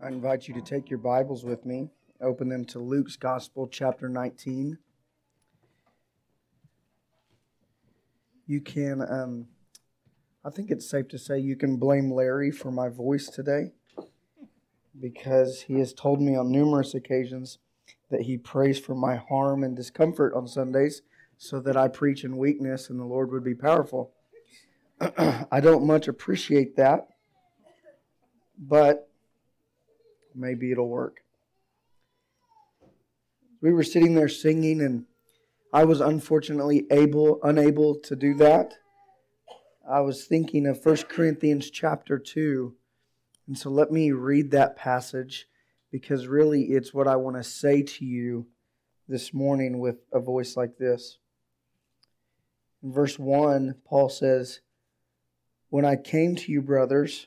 I invite you to take your Bibles with me, open them to Luke's Gospel, chapter 19. You can, um, I think it's safe to say, you can blame Larry for my voice today because he has told me on numerous occasions that he prays for my harm and discomfort on Sundays so that I preach in weakness and the Lord would be powerful. I don't much appreciate that, but maybe it'll work. We were sitting there singing, and I was unfortunately able unable to do that. I was thinking of 1 Corinthians chapter 2. And so let me read that passage because really it's what I want to say to you this morning with a voice like this. In verse 1, Paul says, When I came to you, brothers,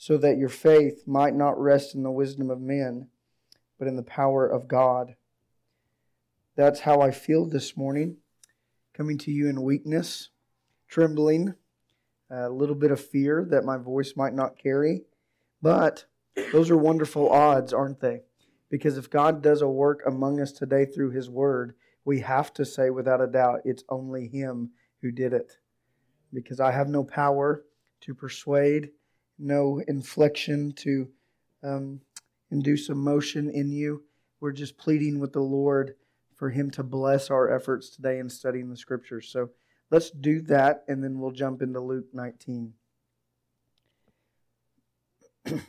so that your faith might not rest in the wisdom of men, but in the power of God. That's how I feel this morning, coming to you in weakness, trembling, a little bit of fear that my voice might not carry. But those are wonderful odds, aren't they? Because if God does a work among us today through His Word, we have to say without a doubt it's only Him who did it. Because I have no power to persuade no inflection to um, induce emotion in you. We're just pleading with the Lord for Him to bless our efforts today in studying the Scriptures. So let's do that, and then we'll jump into Luke 19.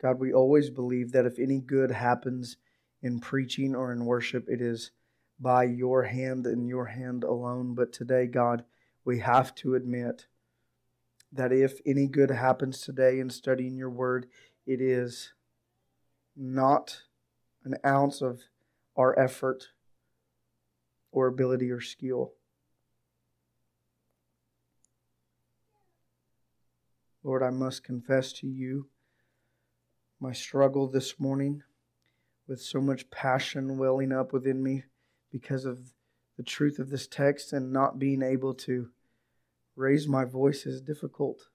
God, we always believe that if any good happens in preaching or in worship, it is by your hand and your hand alone. But today, God, we have to admit that if any good happens today in studying your word, it is not an ounce of our effort or ability or skill. Lord, I must confess to you my struggle this morning with so much passion welling up within me because of the truth of this text and not being able to raise my voice is difficult.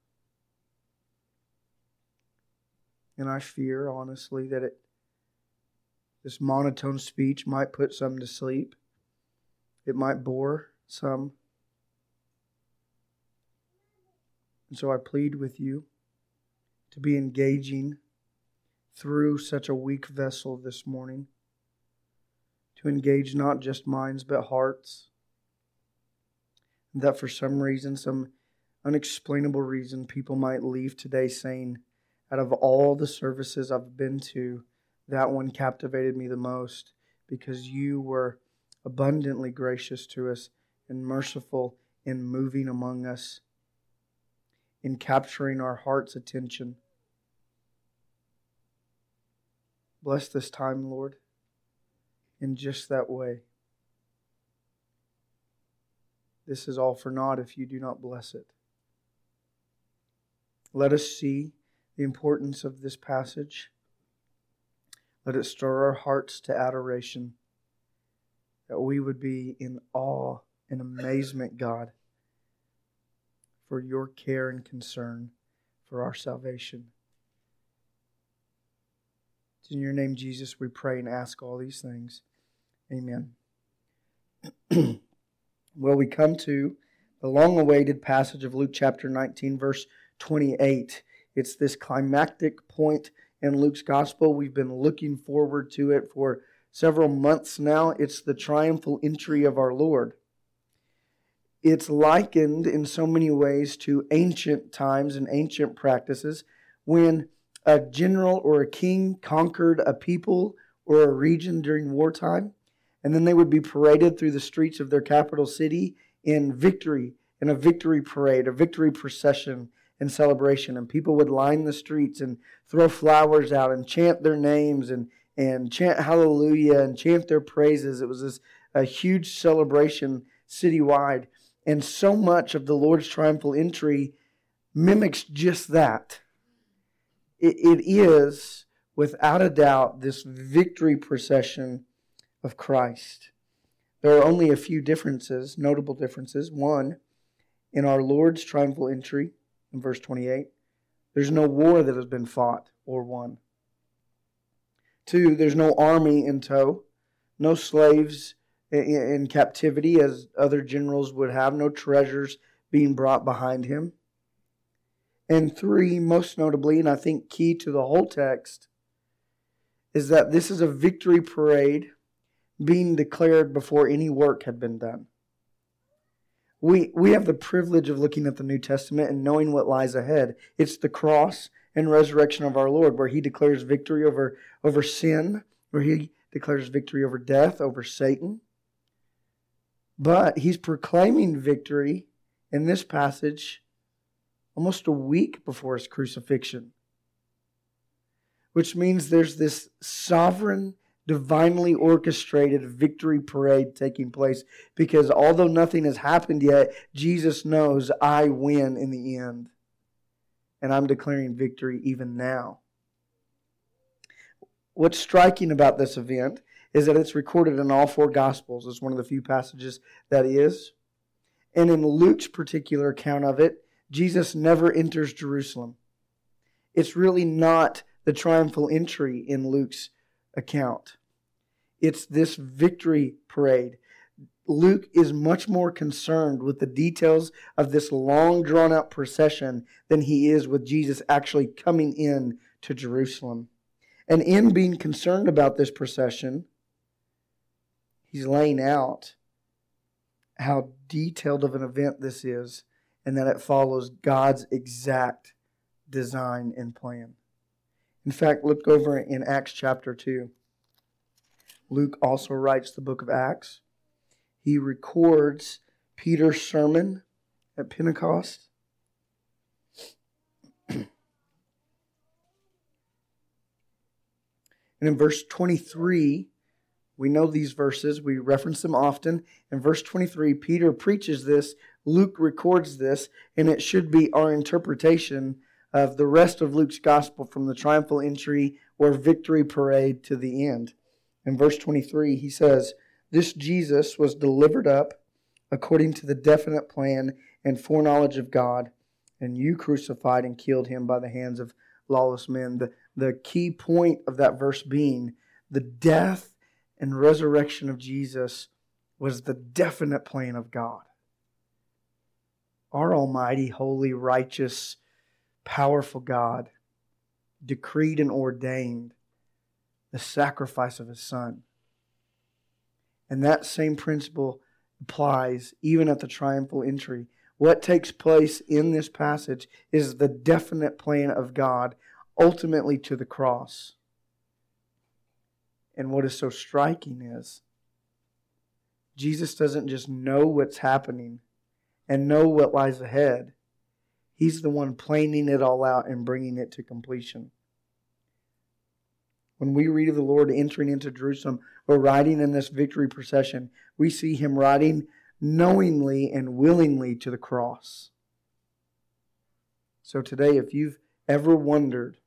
And I fear, honestly, that it, this monotone speech might put some to sleep. It might bore some. And so I plead with you to be engaging through such a weak vessel this morning, to engage not just minds but hearts that for some reason, some unexplainable reason, people might leave today saying, out of all the services I've been to, that one captivated me the most because you were abundantly gracious to us and merciful in moving among us, in capturing our heart's attention. Bless this time, Lord, in just that way. This is all for naught if you do not bless it. Let us see the importance of this passage. Let it stir our hearts to adoration, that we would be in awe and amazement, God, for your care and concern for our salvation. It's in your name, Jesus, we pray and ask all these things. Amen. Well, we come to the long awaited passage of Luke chapter 19, verse 28. It's this climactic point in Luke's gospel. We've been looking forward to it for several months now. It's the triumphal entry of our Lord. It's likened in so many ways to ancient times and ancient practices when a general or a king conquered a people or a region during wartime and then they would be paraded through the streets of their capital city in victory, in a victory parade, a victory procession. and celebration, and people would line the streets and throw flowers out and chant their names and, and chant hallelujah and chant their praises. It was this a huge celebration citywide. And so much of the Lord's triumphal entry mimics just that. it, it is, without a doubt, this victory procession of Christ. There are only a few differences, notable differences. One, in our Lord's triumphal entry, in verse 28, there's no war that has been fought or won. Two, there's no army in tow, no slaves in captivity as other generals would have, no treasures being brought behind him. And three, most notably, and I think key to the whole text, is that this is a victory parade being declared before any work had been done. We, we have the privilege of looking at the New Testament and knowing what lies ahead. It's the cross and resurrection of our Lord, where he declares victory over, over sin, where he declares victory over death, over Satan. But he's proclaiming victory in this passage almost a week before his crucifixion, which means there's this sovereign divinely orchestrated victory parade taking place because although nothing has happened yet, Jesus knows I win in the end. And I'm declaring victory even now. What's striking about this event is that it's recorded in all four Gospels. It's one of the few passages that is. And in Luke's particular account of it, Jesus never enters Jerusalem. It's really not the triumphal entry in Luke's account. It's this victory parade. Luke is much more concerned with the details of this long drawn out procession than he is with Jesus actually coming in to Jerusalem. And in being concerned about this procession, he's laying out how detailed of an event this is and that it follows God's exact design and plan. In fact, look over in Acts chapter 2. Luke also writes the book of Acts. He records Peter's sermon at Pentecost. and in verse 23, we know these verses, we reference them often. In verse 23, Peter preaches this, Luke records this, and it should be our interpretation of the rest of Luke's gospel from the triumphal entry or victory parade to the end. In verse 23, he says, This Jesus was delivered up according to the definite plan and foreknowledge of God, and you crucified and killed him by the hands of lawless men. The, the key point of that verse being the death and resurrection of Jesus was the definite plan of God. Our almighty, holy, righteous, powerful God decreed and ordained the sacrifice of his son. And that same principle applies even at the triumphal entry. What takes place in this passage is the definite plan of God ultimately to the cross. And what is so striking is Jesus doesn't just know what's happening and know what lies ahead. He's the one planning it all out and bringing it to completion. When we read of the Lord entering into Jerusalem or riding in this victory procession, we see him riding knowingly and willingly to the cross. So today, if you've ever wondered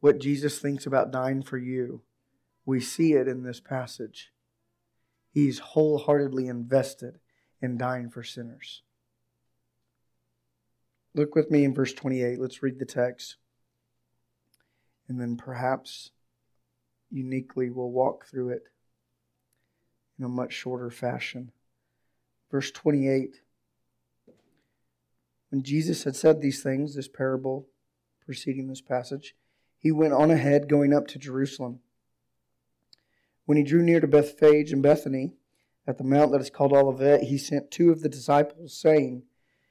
what Jesus thinks about dying for you, we see it in this passage. He's wholeheartedly invested in dying for sinners. Look with me in verse 28. Let's read the text and then perhaps uniquely we'll walk through it in a much shorter fashion. Verse 28 When Jesus had said these things, this parable preceding this passage, he went on ahead, going up to Jerusalem. When he drew near to Bethphage and Bethany, at the mount that is called Olivet, he sent two of the disciples, saying,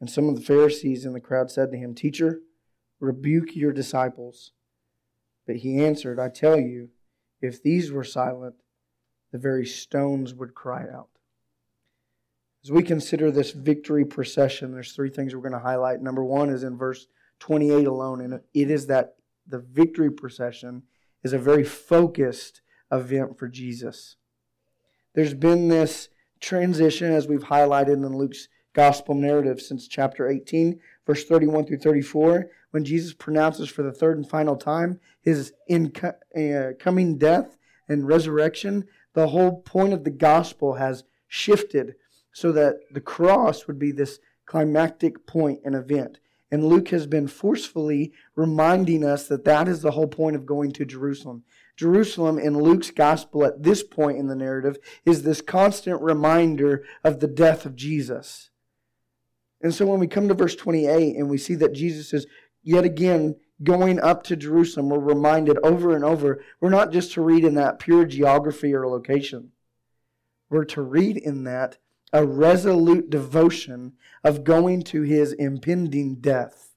And some of the Pharisees in the crowd said to him, Teacher, rebuke your disciples. But he answered, I tell you, if these were silent, the very stones would cry out. As we consider this victory procession, there's three things we're going to highlight. Number one is in verse 28 alone, and it is that the victory procession is a very focused event for Jesus. There's been this transition, as we've highlighted in Luke's gospel narrative, since chapter 18, verse 31 through 34, when Jesus pronounces for the third and final time his incoming uh, death and resurrection. The whole point of the gospel has shifted so that the cross would be this climactic point and event. And Luke has been forcefully reminding us that that is the whole point of going to Jerusalem. Jerusalem in Luke's gospel at this point in the narrative is this constant reminder of the death of Jesus. And so when we come to verse 28 and we see that Jesus is yet again going up to Jerusalem, we're reminded over and over we're not just to read in that pure geography or location. We're to read in that a resolute devotion of going to his impending death.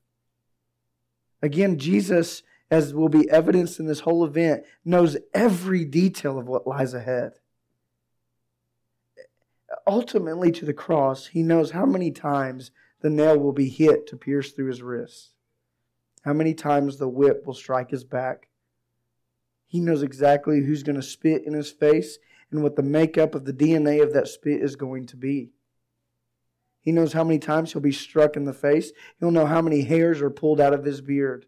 Again, Jesus, as will be evidenced in this whole event, knows every detail of what lies ahead. Ultimately, to the cross, he knows how many times the nail will be hit to pierce through his wrist, how many times the whip will strike his back. He knows exactly who's going to spit in his face and what the makeup of the DNA of that spit is going to be. He knows how many times he'll be struck in the face. He'll know how many hairs are pulled out of his beard.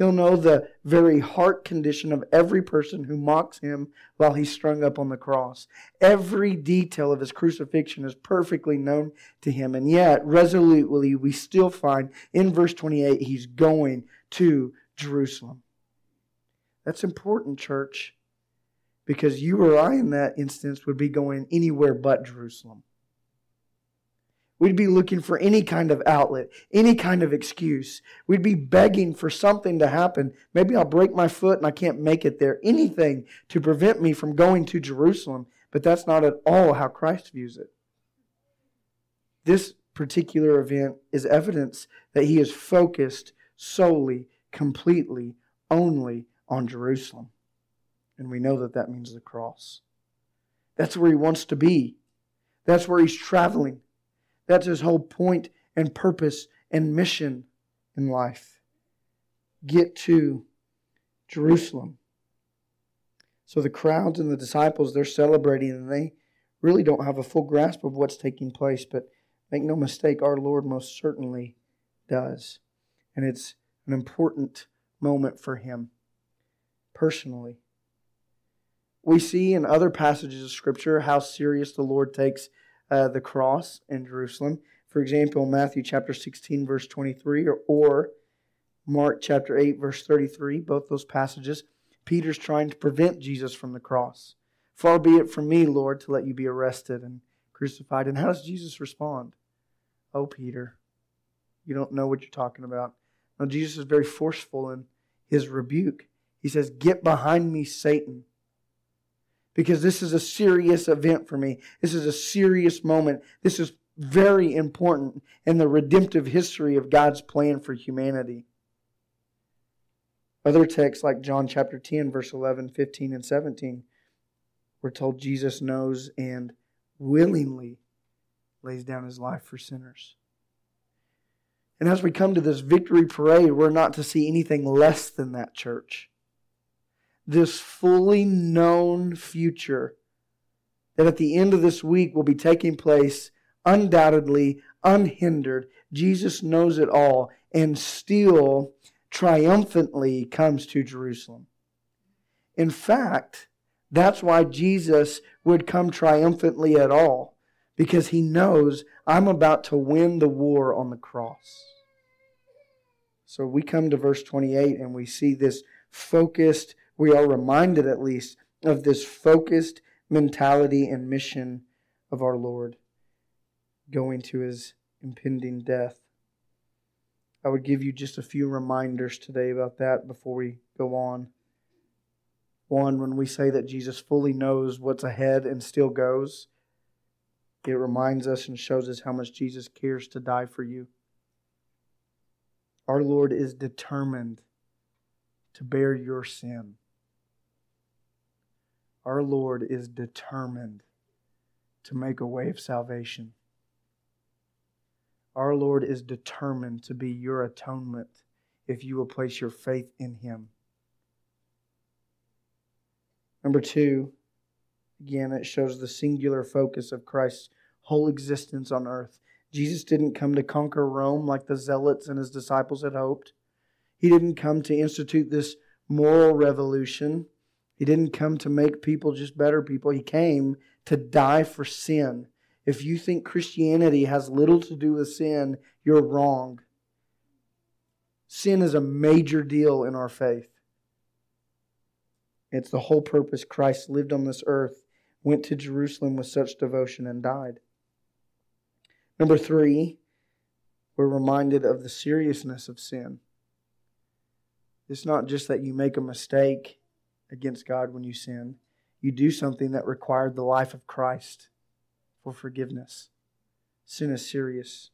He'll know the very heart condition of every person who mocks him while he's strung up on the cross. Every detail of his crucifixion is perfectly known to him. And yet, resolutely, we still find in verse 28, he's going to Jerusalem. That's important, church because you or I, in that instance, would be going anywhere but Jerusalem. We'd be looking for any kind of outlet, any kind of excuse. We'd be begging for something to happen. Maybe I'll break my foot and I can't make it there. Anything to prevent me from going to Jerusalem. But that's not at all how Christ views it. This particular event is evidence that he is focused solely, completely, only on Jerusalem. And we know that that means the cross. That's where he wants to be. That's where he's traveling. That's his whole point and purpose and mission in life. Get to Jerusalem. So the crowds and the disciples, they're celebrating and they really don't have a full grasp of what's taking place. But make no mistake, our Lord most certainly does. And it's an important moment for him personally. We see in other passages of Scripture how serious the Lord takes uh, the cross in Jerusalem. For example, Matthew chapter 16, verse 23, or, or Mark chapter 8, verse 33, both those passages, Peter's trying to prevent Jesus from the cross. Far be it from me, Lord, to let you be arrested and crucified. And how does Jesus respond? Oh, Peter, you don't know what you're talking about. Now, Jesus is very forceful in his rebuke. He says, Get behind me, Satan because this is a serious event for me. This is a serious moment. This is very important in the redemptive history of God's plan for humanity. Other texts like John chapter 10, verse 11, 15, and 17, we're told Jesus knows and willingly lays down his life for sinners. And as we come to this victory parade, we're not to see anything less than that, church this fully known future that at the end of this week will be taking place undoubtedly, unhindered. Jesus knows it all and still triumphantly comes to Jerusalem. In fact, that's why Jesus would come triumphantly at all, because he knows I'm about to win the war on the cross. So we come to verse 28 and we see this focused, we are reminded at least of this focused mentality and mission of our Lord going to his impending death. I would give you just a few reminders today about that before we go on. One, when we say that Jesus fully knows what's ahead and still goes, it reminds us and shows us how much Jesus cares to die for you. Our Lord is determined to bear your sin. Our Lord is determined to make a way of salvation. Our Lord is determined to be your atonement if you will place your faith in Him. Number two, again, it shows the singular focus of Christ's whole existence on earth. Jesus didn't come to conquer Rome like the zealots and his disciples had hoped. He didn't come to institute this moral revolution. He didn't come to make people just better people. He came to die for sin if you think Christianity has little to do with sin, you're wrong. Sin is a major deal in our faith. It's the whole purpose Christ lived on this earth, went to Jerusalem with such devotion, and died. Number three, we're reminded of the seriousness of sin. It's not just that you make a mistake against God when you sin, you do something that required the life of Christ for forgiveness. Sin is serious.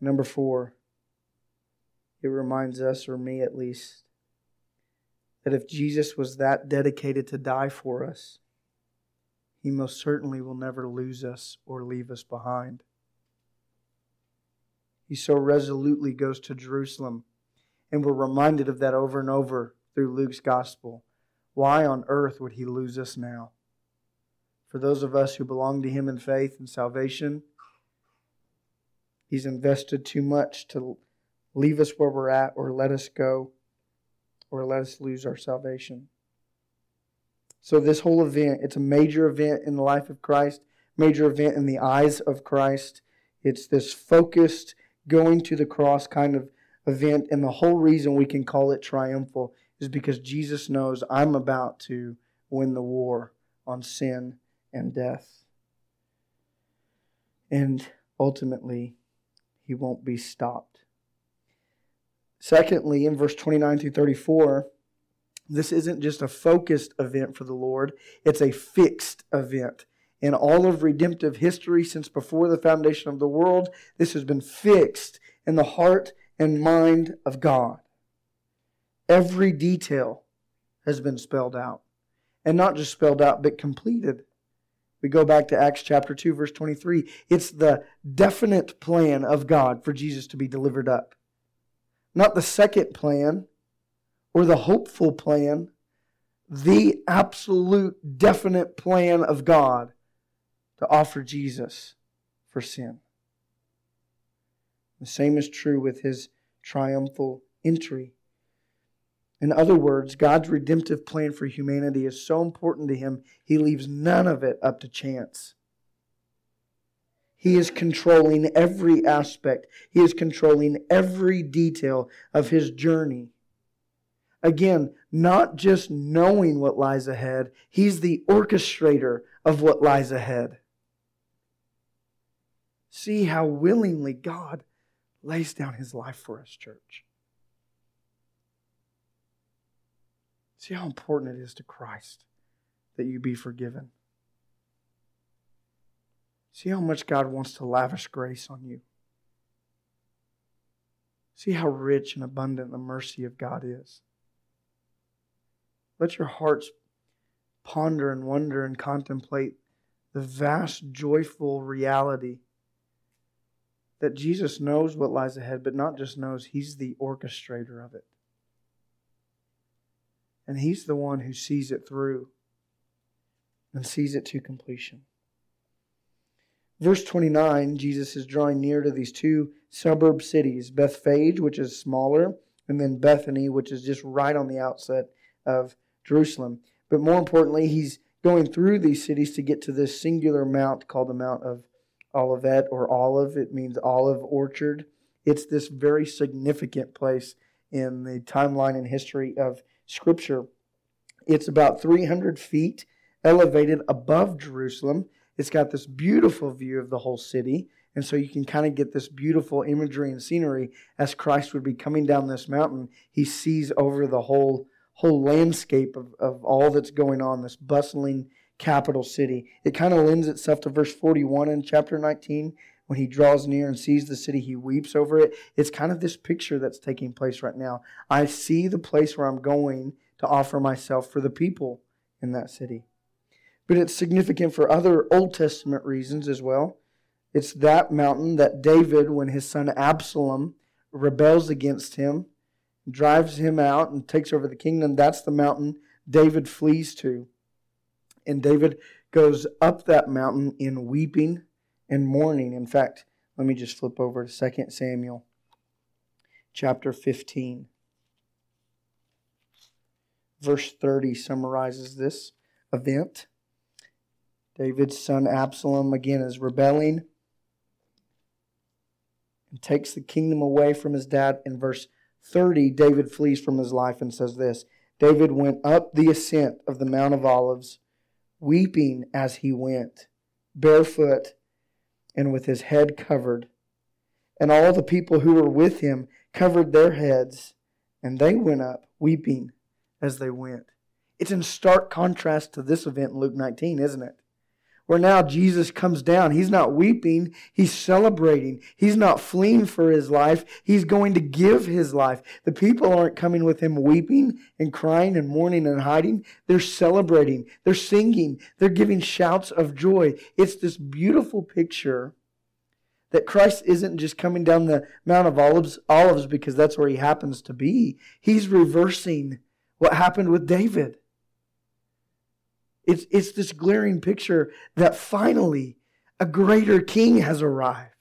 Number four, it reminds us, or me at least, that if Jesus was that dedicated to die for us, he most certainly will never lose us or leave us behind. He so resolutely goes to Jerusalem, and we're reminded of that over and over through Luke's gospel. Why on earth would he lose us now? for those of us who belong to Him in faith and salvation. He's invested too much to leave us where we're at or let us go or let us lose our salvation. So, this whole event, it's a major event in the life of Christ, major event in the eyes of Christ. It's this focused, going to the cross kind of event. And the whole reason we can call it triumphal is because Jesus knows I'm about to win the war on sin and death. And ultimately, he won't be stopped. Secondly, in verse 29 through 34, this isn't just a focused event for the Lord, it's a fixed event. In all of redemptive history since before the foundation of the world, this has been fixed in the heart and mind of God. Every detail has been spelled out. And not just spelled out, but completed. We go back to Acts chapter 2, verse 23. It's the definite plan of God for Jesus to be delivered up. Not the second plan or the hopeful plan, the absolute definite plan of God to offer Jesus for sin. The same is true with his triumphal entry in other words, God's redemptive plan for humanity is so important to him, he leaves none of it up to chance. He is controlling every aspect, he is controlling every detail of his journey. Again, not just knowing what lies ahead, he's the orchestrator of what lies ahead. See how willingly God lays down his life for us, church. See how important it is to Christ that you be forgiven. See how much God wants to lavish grace on you. See how rich and abundant the mercy of God is. Let your hearts ponder and wonder and contemplate the vast, joyful reality that Jesus knows what lies ahead, but not just knows, He's the orchestrator of it. And He's the one who sees it through and sees it to completion. verse 29, Jesus is drawing near to these two suburb cities Bethphage, which is smaller, and then Bethany, which is just right on the outset of Jerusalem. But more importantly, he's going through these cities to get to this singular mount called the Mount of Olivet or Olive. It means olive orchard. It's this very significant place in the timeline and history of Scripture. It's about 300 feet elevated above Jerusalem. It's got this beautiful view of the whole city. And so you can kind of get this beautiful imagery and scenery as Christ would be coming down this mountain. He sees over the whole whole landscape of, of all that's going on, this bustling capital city. It kind of lends itself to verse 41 in chapter 19. When he draws near and sees the city, he weeps over it. It's kind of this picture that's taking place right now. I see the place where I'm going to offer myself for the people in that city. But it's significant for other Old Testament reasons as well. It's that mountain that David, when his son Absalom rebels against him, drives him out and takes over the kingdom, that's the mountain David flees to. And David goes up that mountain in weeping and mourning. In fact, let me just flip over to 2 Samuel chapter 15. Verse 30 summarizes this event. David's son Absalom again is rebelling and takes the kingdom away from his dad. In verse 30, David flees from his life and says this David went up the ascent of the Mount of Olives, weeping as he went, barefoot and with his head covered. And all the people who were with him covered their heads, and they went up weeping as they went. It's in stark contrast to this event in Luke 19, isn't it? Where now Jesus comes down. He's not weeping, he's celebrating. He's not fleeing for his life, he's going to give his life. The people aren't coming with him weeping and crying and mourning and hiding. They're celebrating, they're singing, they're giving shouts of joy. It's this beautiful picture that Christ isn't just coming down the Mount of Olives, Olives because that's where he happens to be. He's reversing what happened with David. It's, it's this glaring picture that finally a greater king has arrived.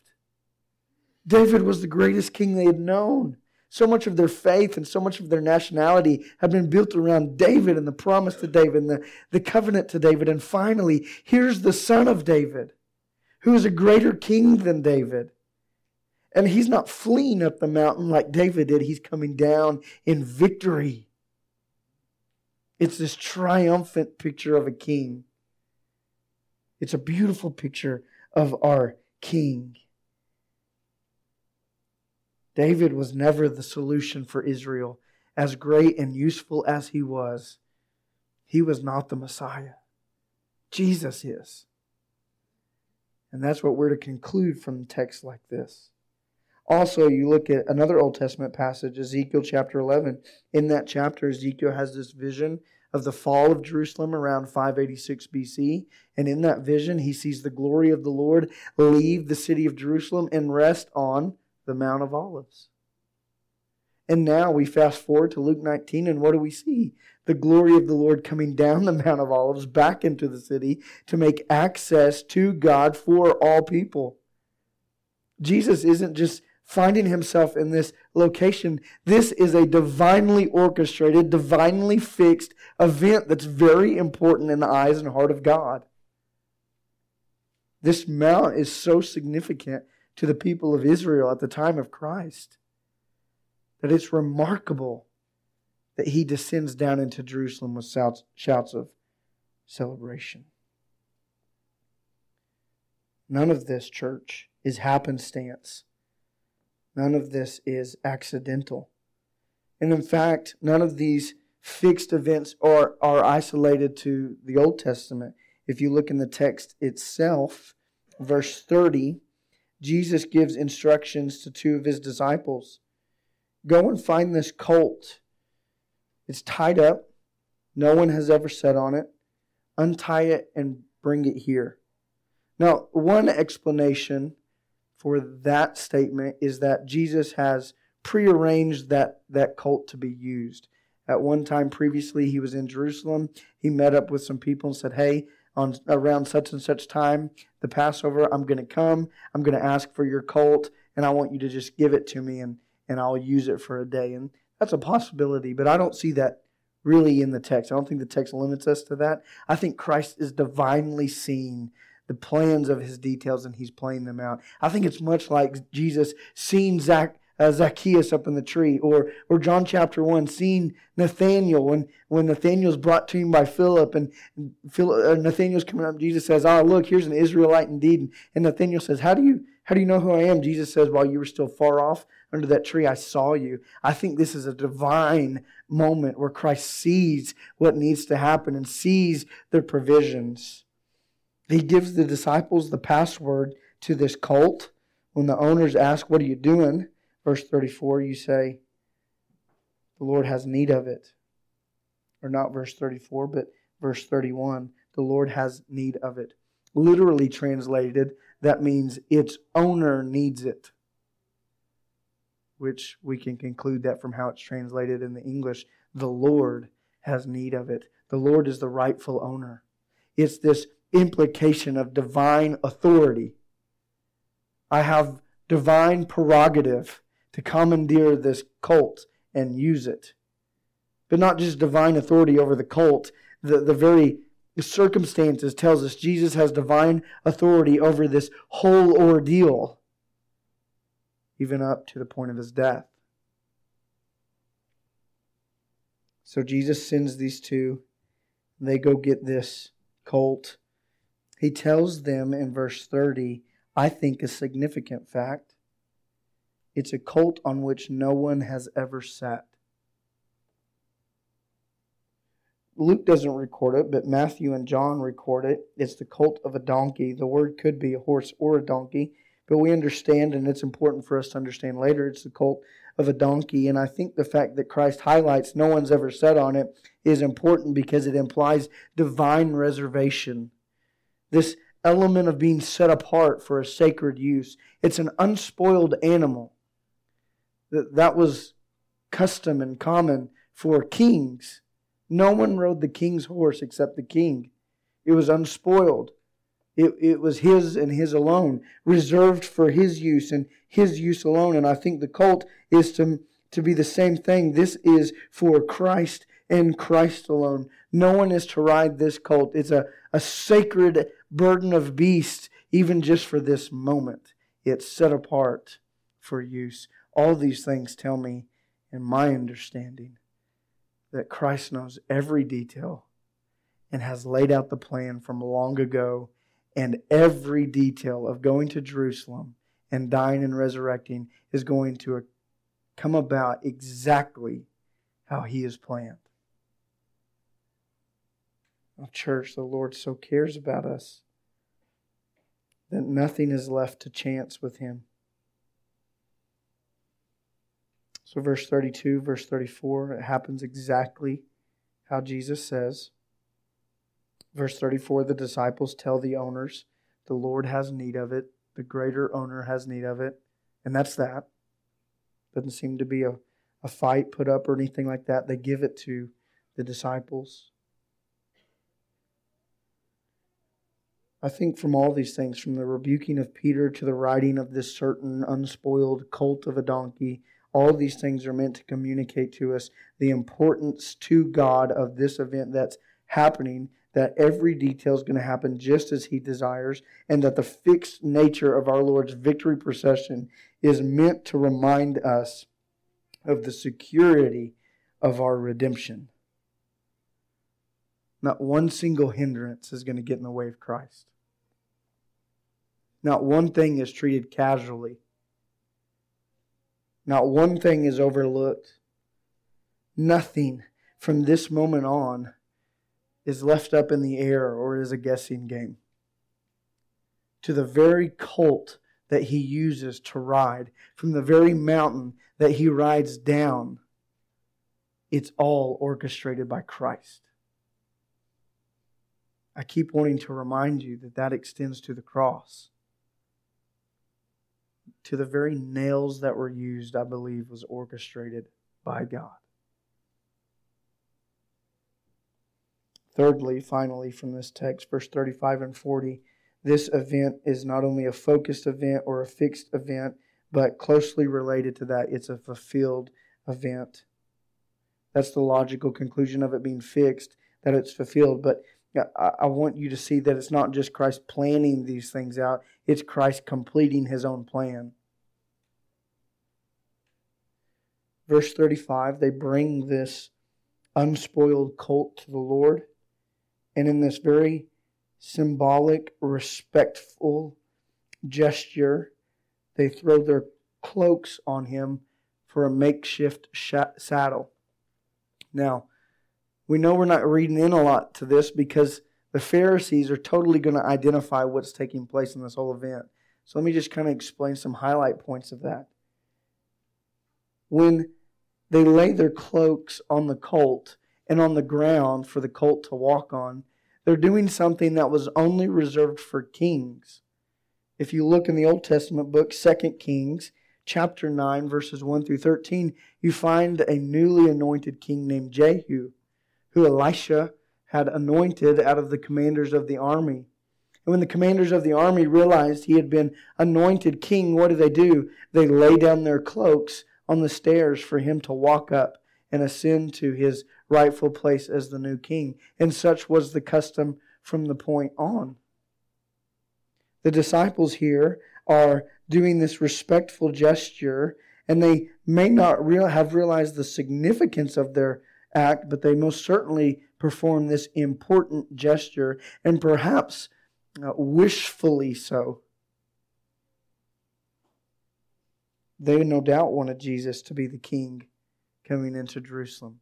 David was the greatest king they had known. So much of their faith and so much of their nationality had been built around David and the promise to David and the, the covenant to David. And finally, here's the son of David, who is a greater king than David. And he's not fleeing up the mountain like David did, he's coming down in victory. It's this triumphant picture of a king. It's a beautiful picture of our king. David was never the solution for Israel. As great and useful as he was, he was not the Messiah. Jesus is. And that's what we're to conclude from texts like this. Also, you look at another Old Testament passage, Ezekiel chapter 11. In that chapter, Ezekiel has this vision of the fall of Jerusalem around 586 BC. And in that vision, he sees the glory of the Lord leave the city of Jerusalem and rest on the Mount of Olives. And now we fast forward to Luke 19, and what do we see? The glory of the Lord coming down the Mount of Olives back into the city to make access to God for all people. Jesus isn't just finding himself in this location. This is a divinely orchestrated, divinely fixed event that's very important in the eyes and heart of God. This mount is so significant to the people of Israel at the time of Christ that it's remarkable that he descends down into Jerusalem with shouts of celebration. None of this, church, is happenstance. None of this is accidental. And in fact, none of these fixed events are, are isolated to the Old Testament. If you look in the text itself, verse 30, Jesus gives instructions to two of his disciples Go and find this colt. It's tied up, no one has ever sat on it. Untie it and bring it here. Now, one explanation for that statement is that Jesus has prearranged that, that cult to be used. At one time previously, he was in Jerusalem. He met up with some people and said, Hey, on around such and such time, the Passover, I'm going to come. I'm going to ask for your colt, and I want you to just give it to me, and and I'll use it for a day. And that's a possibility, but I don't see that really in the text. I don't think the text limits us to that. I think Christ is divinely seeing the plans of his details and he's playing them out. I think it's much like Jesus seeing Zach, uh, Zacchaeus up in the tree, or or John chapter one, seeing Nathaniel when when Nathaniel's brought to him by Philip, and Philip, uh, Nathaniel's coming up. Jesus says, "Oh, look, here's an Israelite indeed." And, and Nathaniel says, "How do you how do you know who I am?" Jesus says, "While you were still far off under that tree, I saw you." I think this is a divine moment where Christ sees what needs to happen and sees their provisions. He gives the disciples the password to this colt. When the owners ask, What are you doing? Verse 34, you say, The Lord has need of it. Or not verse 34, but verse 31, the Lord has need of it. Literally translated, that means its owner needs it. Which we can conclude that from how it's translated in the English. The Lord has need of it. The Lord is the rightful owner. It's this implication of divine authority. I have divine prerogative to commandeer this colt and use it. But not just divine authority over the colt, the, the very circumstances tells us Jesus has divine authority over this whole ordeal, even up to the point of his death. So Jesus sends these two. They go get this colt he tells them in verse 30, I think, a significant fact. It's a colt on which no one has ever sat. Luke doesn't record it, but Matthew and John record it. It's the colt of a donkey. The word could be a horse or a donkey, but we understand, and it's important for us to understand later, it's the colt of a donkey. And I think the fact that Christ highlights no one's ever sat on it is important because it implies divine reservation this element of being set apart for a sacred use. It's an unspoiled animal. That was custom and common for kings. No one rode the king's horse except the king. It was unspoiled. It, it was his and his alone, reserved for his use and his use alone. And I think the colt is to, to be the same thing. This is for Christ and Christ alone. No one is to ride this colt. It's a, a sacred burden of beasts, even just for this moment. It's set apart for use. All these things tell me, in my understanding, that Christ knows every detail and has laid out the plan from long ago, and every detail of going to Jerusalem and dying and resurrecting is going to come about exactly how He has planned. Church, the Lord so cares about us that nothing is left to chance with Him. So, verse 32, verse 34, it happens exactly how Jesus says. Verse 34, the disciples tell the owners, the Lord has need of it, the greater owner has need of it, and that's that. Doesn't seem to be a, a fight put up or anything like that. They give it to the disciples. I think from all these things, from the rebuking of Peter to the riding of this certain unspoiled colt of a donkey, all these things are meant to communicate to us the importance to God of this event that's happening, that every detail is going to happen just as He desires, and that the fixed nature of our Lord's victory procession is meant to remind us of the security of our redemption. Not one single hindrance is going to get in the way of Christ. Not one thing is treated casually. Not one thing is overlooked. Nothing from this moment on is left up in the air or is a guessing game. To the very colt that he uses to ride, from the very mountain that he rides down, it's all orchestrated by Christ. I keep wanting to remind you that that extends to the cross to the very nails that were used, I believe, was orchestrated by God. Thirdly, finally, from this text, verse 35 and 40, this event is not only a focused event or a fixed event, but closely related to that, it's a fulfilled event. That's the logical conclusion of it being fixed, that it's fulfilled. But I want you to see that it's not just Christ planning these things out, it's Christ completing his own plan. Verse 35 they bring this unspoiled colt to the Lord. And in this very symbolic, respectful gesture, they throw their cloaks on him for a makeshift saddle. Now, we know we're not reading in a lot to this because the Pharisees are totally going to identify what's taking place in this whole event. So let me just kind of explain some highlight points of that. When they lay their cloaks on the colt and on the ground for the colt to walk on, they're doing something that was only reserved for kings. If you look in the Old Testament book, 2 Kings, chapter 9, verses 1 through 13, you find a newly anointed king named Jehu, who Elisha had anointed out of the commanders of the army. And when the commanders of the army realized he had been anointed king, what did they do? They lay down their cloaks on the stairs for him to walk up and ascend to his rightful place as the new king. And such was the custom from the point on. The disciples here are doing this respectful gesture, and they may not real, have realized the significance of their act, but they most certainly perform this important gesture, and perhaps uh, wishfully so. They no doubt wanted Jesus to be the king coming into Jerusalem.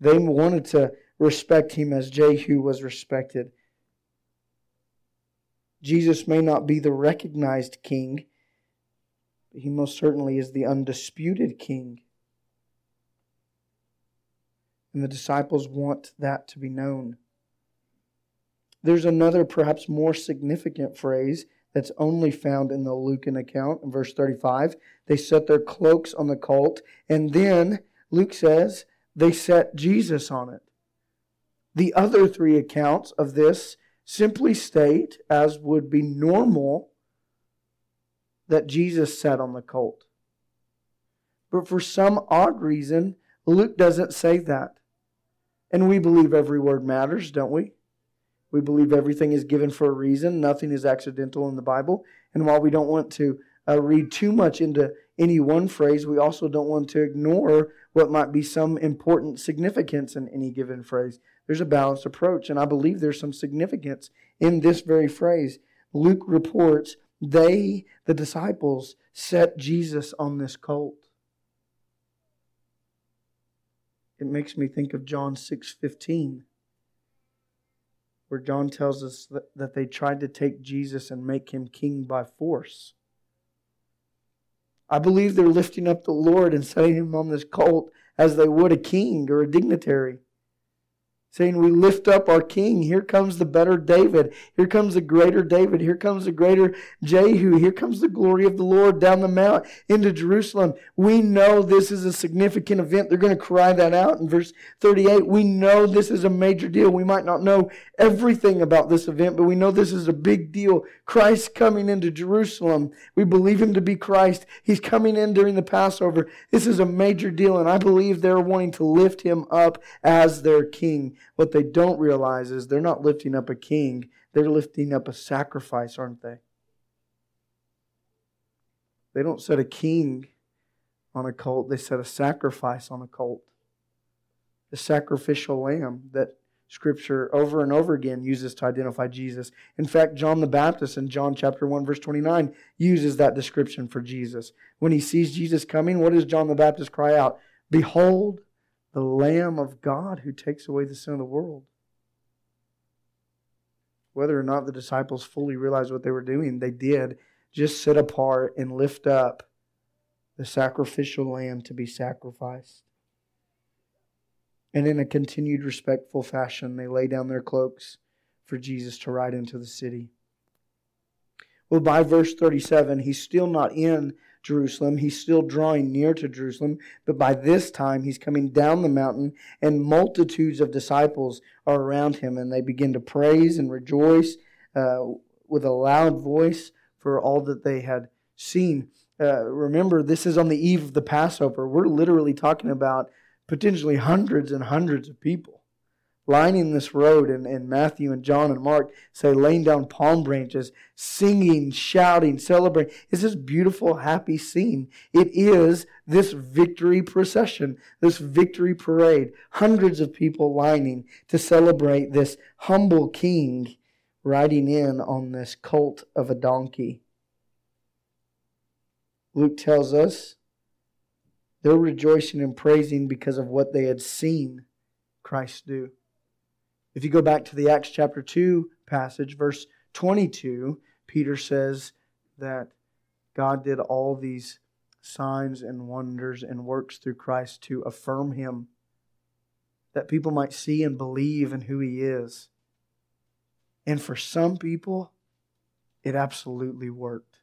They wanted to respect him as Jehu was respected. Jesus may not be the recognized king, but he most certainly is the undisputed king. And the disciples want that to be known. There's another, perhaps more significant phrase that's only found in the Lucan account in verse 35. They set their cloaks on the colt, and then Luke says they set Jesus on it. The other three accounts of this simply state, as would be normal, that Jesus sat on the colt. But for some odd reason, Luke doesn't say that. And we believe every word matters, don't we? We believe everything is given for a reason. Nothing is accidental in the Bible. And while we don't want to uh, read too much into any one phrase, we also don't want to ignore what might be some important significance in any given phrase. There's a balanced approach, and I believe there's some significance in this very phrase. Luke reports they, the disciples, set Jesus on this colt. It makes me think of John 6:15 where John tells us that, that they tried to take Jesus and make him king by force. I believe they're lifting up the Lord and setting him on this colt as they would a king or a dignitary saying, We lift up our king. Here comes the better David. Here comes the greater David. Here comes the greater Jehu. Here comes the glory of the Lord down the mount into Jerusalem. We know this is a significant event. They're going to cry that out in verse 38. We know this is a major deal. We might not know everything about this event, but we know this is a big deal. Christ coming into Jerusalem. We believe him to be Christ. He's coming in during the Passover. This is a major deal, and I believe they're wanting to lift him up as their king. What they don't realize is they're not lifting up a king, they're lifting up a sacrifice, aren't they? They don't set a king on a cult, they set a sacrifice on a cult. The sacrificial lamb that Scripture over and over again uses to identify Jesus. In fact, John the Baptist in John chapter 1, verse 29, uses that description for Jesus. When he sees Jesus coming, what does John the Baptist cry out? Behold the Lamb of God who takes away the sin of the world. Whether or not the disciples fully realized what they were doing, they did just sit apart and lift up the sacrificial lamb to be sacrificed. And in a continued respectful fashion, they lay down their cloaks for Jesus to ride into the city. Well, by verse 37, he's still not in Jerusalem. He's still drawing near to Jerusalem, but by this time he's coming down the mountain, and multitudes of disciples are around him, and they begin to praise and rejoice uh, with a loud voice for all that they had seen. Uh, remember, this is on the eve of the Passover. We're literally talking about potentially hundreds and hundreds of people lining this road, and, and Matthew and John and Mark say laying down palm branches, singing, shouting, celebrating. It's this beautiful, happy scene. It is this victory procession, this victory parade. Hundreds of people lining to celebrate this humble king riding in on this colt of a donkey. Luke tells us they're rejoicing and praising because of what they had seen Christ do. If you go back to the Acts chapter 2 passage, verse 22, Peter says that God did all these signs and wonders and works through Christ to affirm him, that people might see and believe in who he is. And for some people, it absolutely worked.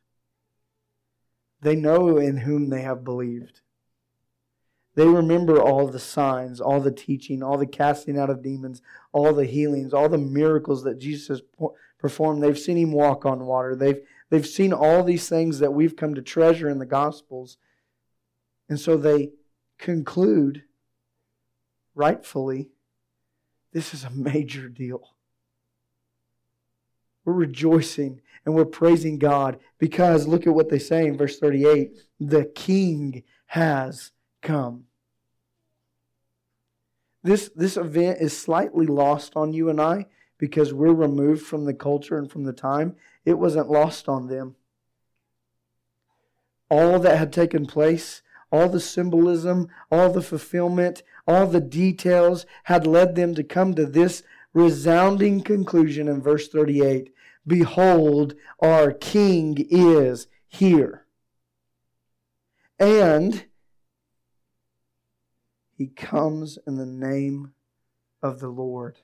They know in whom they have believed. They remember all the signs, all the teaching, all the casting out of demons, all the healings, all the miracles that Jesus performed. They've seen him walk on water. They've, they've seen all these things that we've come to treasure in the Gospels. And so they conclude, rightfully, this is a major deal. We're rejoicing and we're praising God because look at what they say in verse 38 the King has come. This, this event is slightly lost on you and I because we're removed from the culture and from the time. It wasn't lost on them. All that had taken place, all the symbolism, all the fulfillment, all the details had led them to come to this resounding conclusion in verse 38 Behold, our King is here. And he comes in the name of the Lord.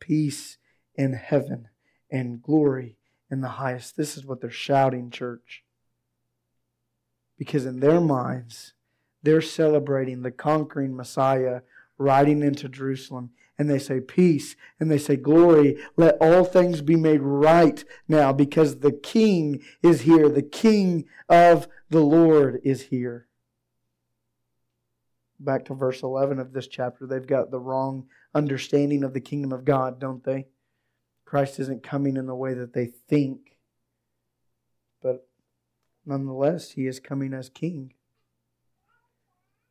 Peace in heaven and glory in the highest. This is what they're shouting, church. Because in their minds, they're celebrating the conquering Messiah riding into Jerusalem. And they say, Peace. And they say, Glory. Let all things be made right now because the King is here. The King of the Lord is here back to verse 11 of this chapter, they've got the wrong understanding of the kingdom of God, don't they? Christ isn't coming in the way that they think, but nonetheless, he is coming as king.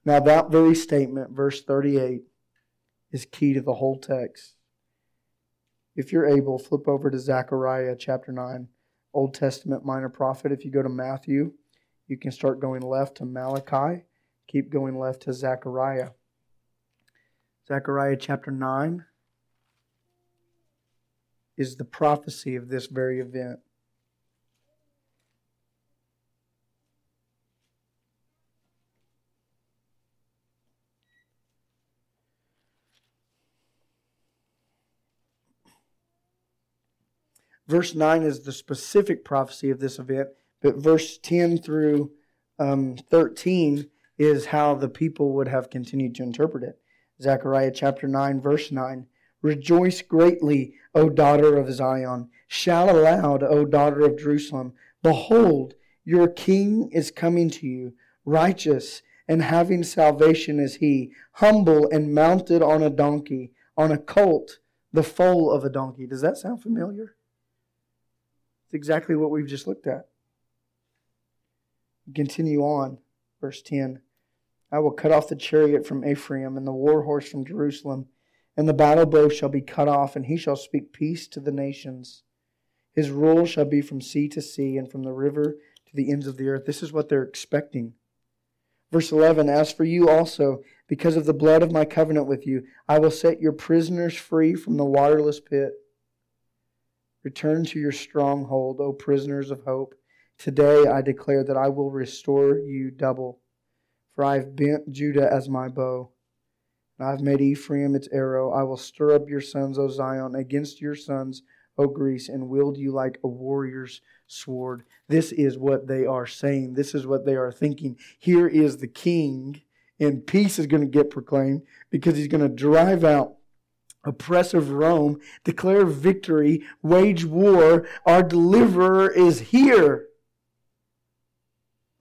Now, that very statement, verse 38, is key to the whole text. If you're able, flip over to Zechariah chapter 9, Old Testament minor prophet. If you go to Matthew, you can start going left to Malachi Keep going left to Zechariah. Zechariah chapter 9 is the prophecy of this very event. Verse 9 is the specific prophecy of this event, but verse 10 through um, 13 is how the people would have continued to interpret it. Zechariah chapter 9, verse 9. Rejoice greatly, O daughter of Zion. Shout aloud, O daughter of Jerusalem. Behold, your king is coming to you, righteous and having salvation is he, humble and mounted on a donkey, on a colt, the foal of a donkey. Does that sound familiar? It's exactly what we've just looked at. Continue on, verse 10. I will cut off the chariot from Ephraim and the war horse from Jerusalem, and the battle bow shall be cut off, and he shall speak peace to the nations. His rule shall be from sea to sea and from the river to the ends of the earth. This is what they're expecting. Verse 11 As for you also, because of the blood of my covenant with you, I will set your prisoners free from the waterless pit. Return to your stronghold, O prisoners of hope. Today I declare that I will restore you double. For I have bent Judah as my bow, and I have made Ephraim its arrow. I will stir up your sons, O Zion, against your sons, O Greece, and wield you like a warrior's sword. This is what they are saying. This is what they are thinking. Here is the king, and peace is going to get proclaimed because he's going to drive out oppressive Rome, declare victory, wage war. Our deliverer is here.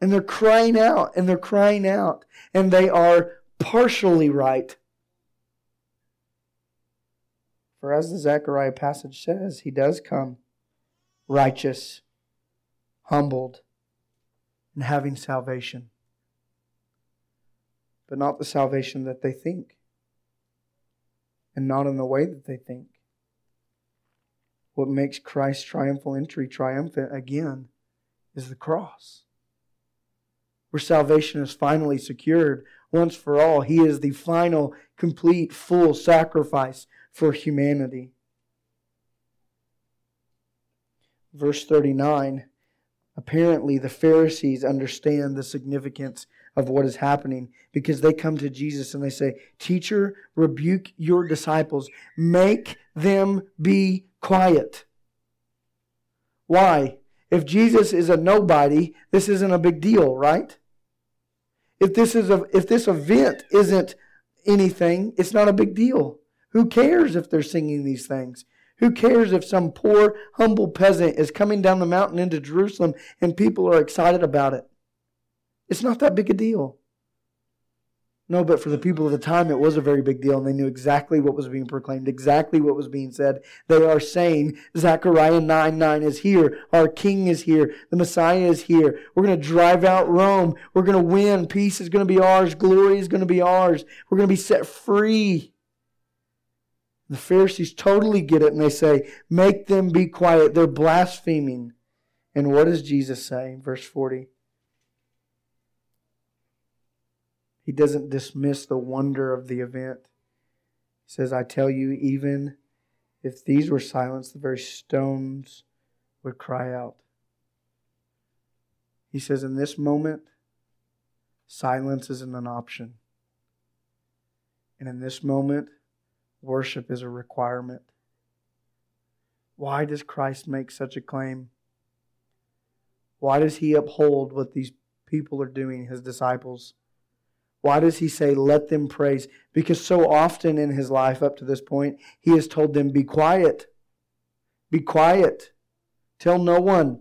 And they're crying out, and they're crying out, and they are partially right. For as the Zechariah passage says, he does come righteous, humbled, and having salvation. But not the salvation that they think, and not in the way that they think. What makes Christ's triumphal entry triumphant again is the cross, where salvation is finally secured once for all. He is the final, complete, full sacrifice for humanity. Verse 39 apparently, the Pharisees understand the significance of what is happening because they come to Jesus and they say, Teacher, rebuke your disciples, make them be quiet. Why? If Jesus is a nobody, this isn't a big deal, right? If this is a if this event isn't anything, it's not a big deal. Who cares if they're singing these things? Who cares if some poor, humble peasant is coming down the mountain into Jerusalem and people are excited about it? It's not that big a deal. No, but for the people of the time, it was a very big deal, and they knew exactly what was being proclaimed, exactly what was being said. They are saying, Zechariah 9 9 is here. Our king is here. The Messiah is here. We're going to drive out Rome. We're going to win. Peace is going to be ours. Glory is going to be ours. We're going to be set free. The Pharisees totally get it and they say, Make them be quiet. They're blaspheming. And what does Jesus say? Verse 40. He doesn't dismiss the wonder of the event. He says, I tell you, even if these were silenced, the very stones would cry out. He says, In this moment, silence isn't an option. And in this moment, worship is a requirement. Why does Christ make such a claim? Why does he uphold what these people are doing, his disciples? Why does he say, let them praise? Because so often in his life up to this point, he has told them, be quiet. Be quiet. Tell no one.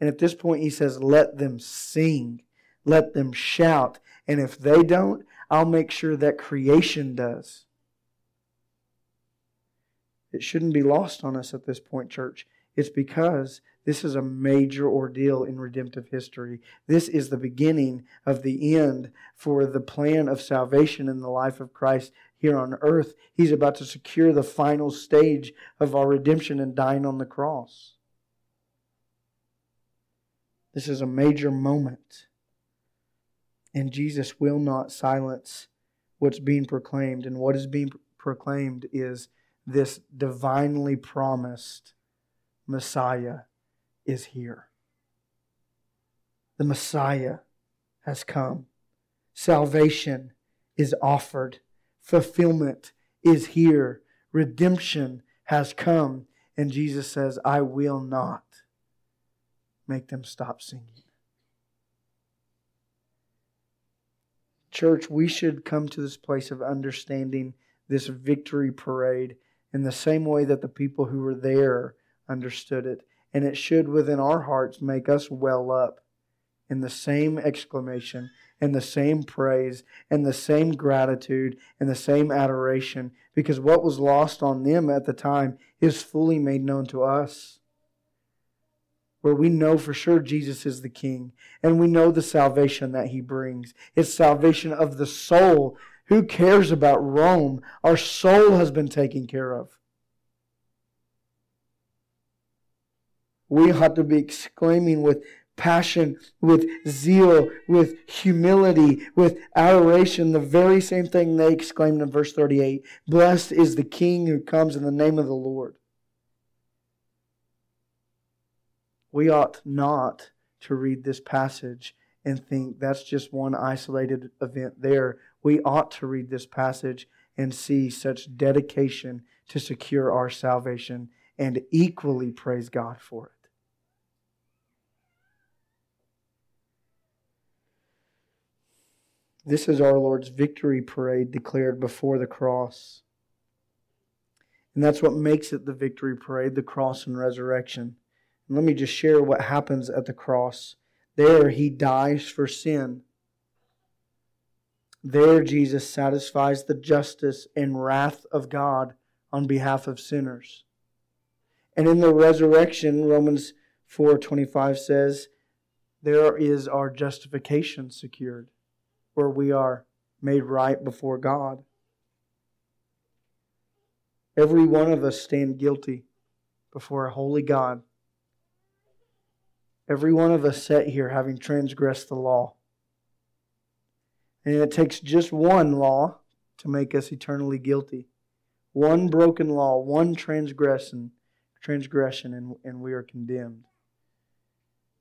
And at this point, he says, let them sing. Let them shout. And if they don't, I'll make sure that creation does. It shouldn't be lost on us at this point, church. It's because this is a major ordeal in redemptive history. This is the beginning of the end for the plan of salvation in the life of Christ here on earth. He's about to secure the final stage of our redemption and dying on the cross. This is a major moment. And Jesus will not silence what's being proclaimed. And what is being proclaimed is this divinely promised Messiah is here. The Messiah has come. Salvation is offered. Fulfillment is here. Redemption has come. And Jesus says, I will not make them stop singing. Church, we should come to this place of understanding this victory parade in the same way that the people who were there understood it. And it should within our hearts make us well up in the same exclamation and the same praise and the same gratitude and the same adoration because what was lost on them at the time is fully made known to us. Where we know for sure Jesus is the King and we know the salvation that He brings. It's salvation of the soul who cares about Rome? Our soul has been taken care of. We ought to be exclaiming with passion, with zeal, with humility, with adoration, the very same thing they exclaimed in verse 38 Blessed is the King who comes in the name of the Lord. We ought not to read this passage and think that's just one isolated event there we ought to read this passage and see such dedication to secure our salvation and equally praise God for it. This is our Lord's victory parade declared before the cross. And that's what makes it the victory parade, the cross and resurrection. And let me just share what happens at the cross. There, he dies for sin. There, Jesus satisfies the justice and wrath of God on behalf of sinners. And in the resurrection, Romans 4:25 says, there is our justification secured, where we are made right before God. Every one of us stand guilty before a holy God. Every one of us sat here having transgressed the law. And it takes just one law to make us eternally guilty. One broken law, one transgression, transgression, and, and we are condemned.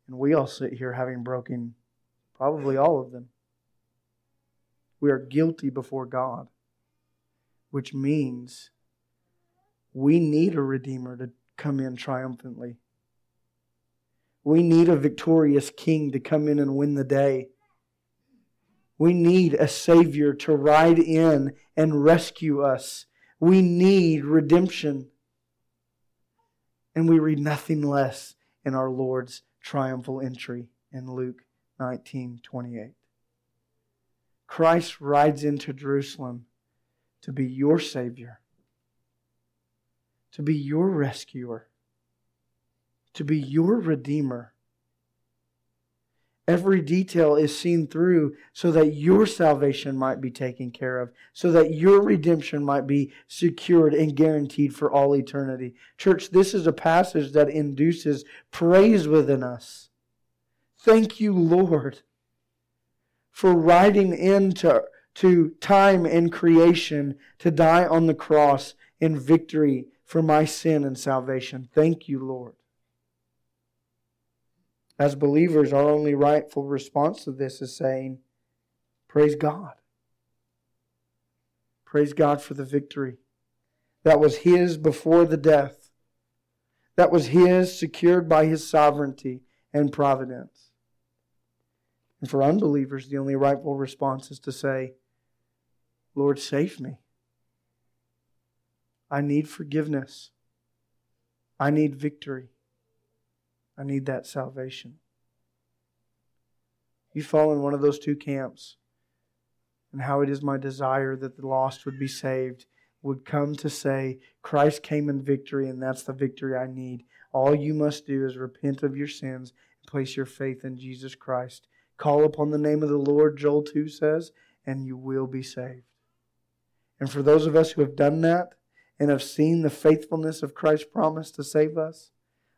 And we all sit here having broken probably all of them. We are guilty before God, which means we need a Redeemer to come in triumphantly. We need a victorious King to come in and win the day. We need a Savior to ride in and rescue us. We need redemption. And we read nothing less in our Lord's triumphal entry in Luke 19 28. Christ rides into Jerusalem to be your Savior, to be your rescuer, to be your Redeemer Every detail is seen through so that your salvation might be taken care of, so that your redemption might be secured and guaranteed for all eternity. Church, this is a passage that induces praise within us. Thank you, Lord, for riding into to time and creation to die on the cross in victory for my sin and salvation. Thank you, Lord. As believers, our only rightful response to this is saying, Praise God. Praise God for the victory. That was His before the death. That was His secured by His sovereignty and providence. And for unbelievers, the only rightful response is to say, Lord, save me. I need forgiveness. I need victory. I need that salvation. You fall in one of those two camps, and how it is my desire that the lost would be saved, would come to say, Christ came in victory, and that's the victory I need. All you must do is repent of your sins and place your faith in Jesus Christ. Call upon the name of the Lord, Joel 2 says, and you will be saved. And for those of us who have done that and have seen the faithfulness of Christ's promise to save us,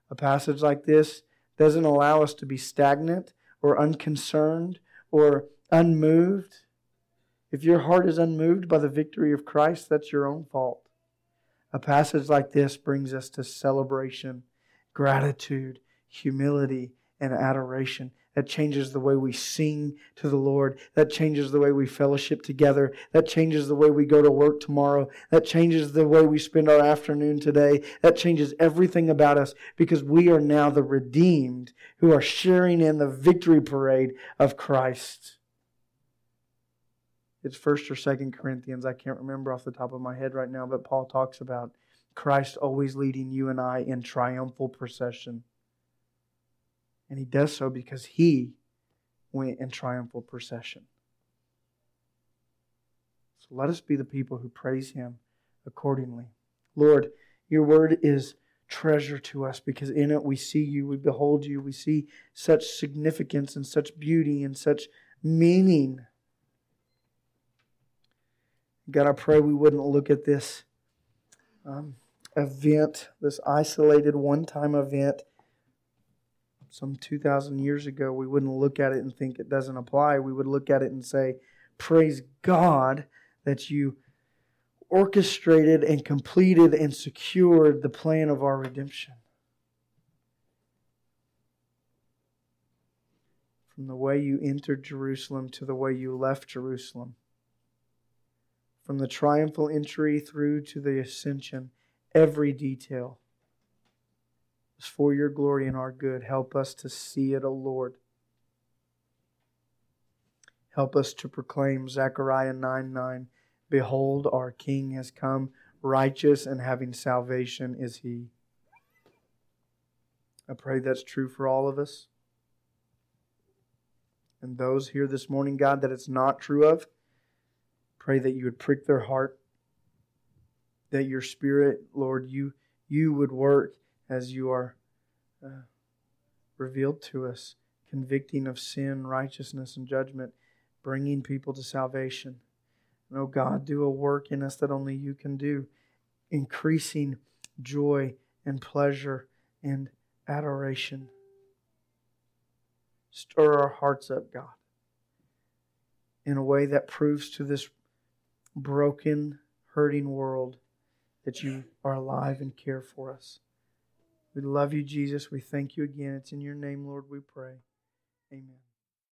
a passage like this doesn't allow us to be stagnant or unconcerned or unmoved. If your heart is unmoved by the victory of Christ, that's your own fault. A passage like this brings us to celebration, gratitude, humility, and adoration. That changes the way we sing to the Lord. That changes the way we fellowship together. That changes the way we go to work tomorrow. That changes the way we spend our afternoon today. That changes everything about us because we are now the redeemed who are sharing in the victory parade of Christ. It's 1st or 2nd Corinthians. I can't remember off the top of my head right now, but Paul talks about Christ always leading you and I in triumphal procession. And he does so because he went in triumphal procession. So let us be the people who praise him accordingly. Lord, your word is treasure to us because in it we see you, we behold you, we see such significance and such beauty and such meaning. God, I pray we wouldn't look at this um, event, this isolated one time event, some 2,000 years ago, we wouldn't look at it and think it doesn't apply. We would look at it and say, Praise God that you orchestrated and completed and secured the plan of our redemption. From the way you entered Jerusalem to the way you left Jerusalem, from the triumphal entry through to the ascension, every detail is for your glory and our good. Help us to see it, O Lord. Help us to proclaim Zechariah 9 9. Behold, our King has come, righteous and having salvation is he. I pray that's true for all of us. And those here this morning, God, that it's not true of, pray that you would prick their heart, that your spirit, Lord, you, you would work as you are uh, revealed to us, convicting of sin, righteousness, and judgment, bringing people to salvation. And oh God, do a work in us that only you can do, increasing joy and pleasure and adoration. Stir our hearts up, God, in a way that proves to this broken, hurting world that you are alive and care for us. We love you, Jesus. We thank you again. It's in your name, Lord, we pray. Amen.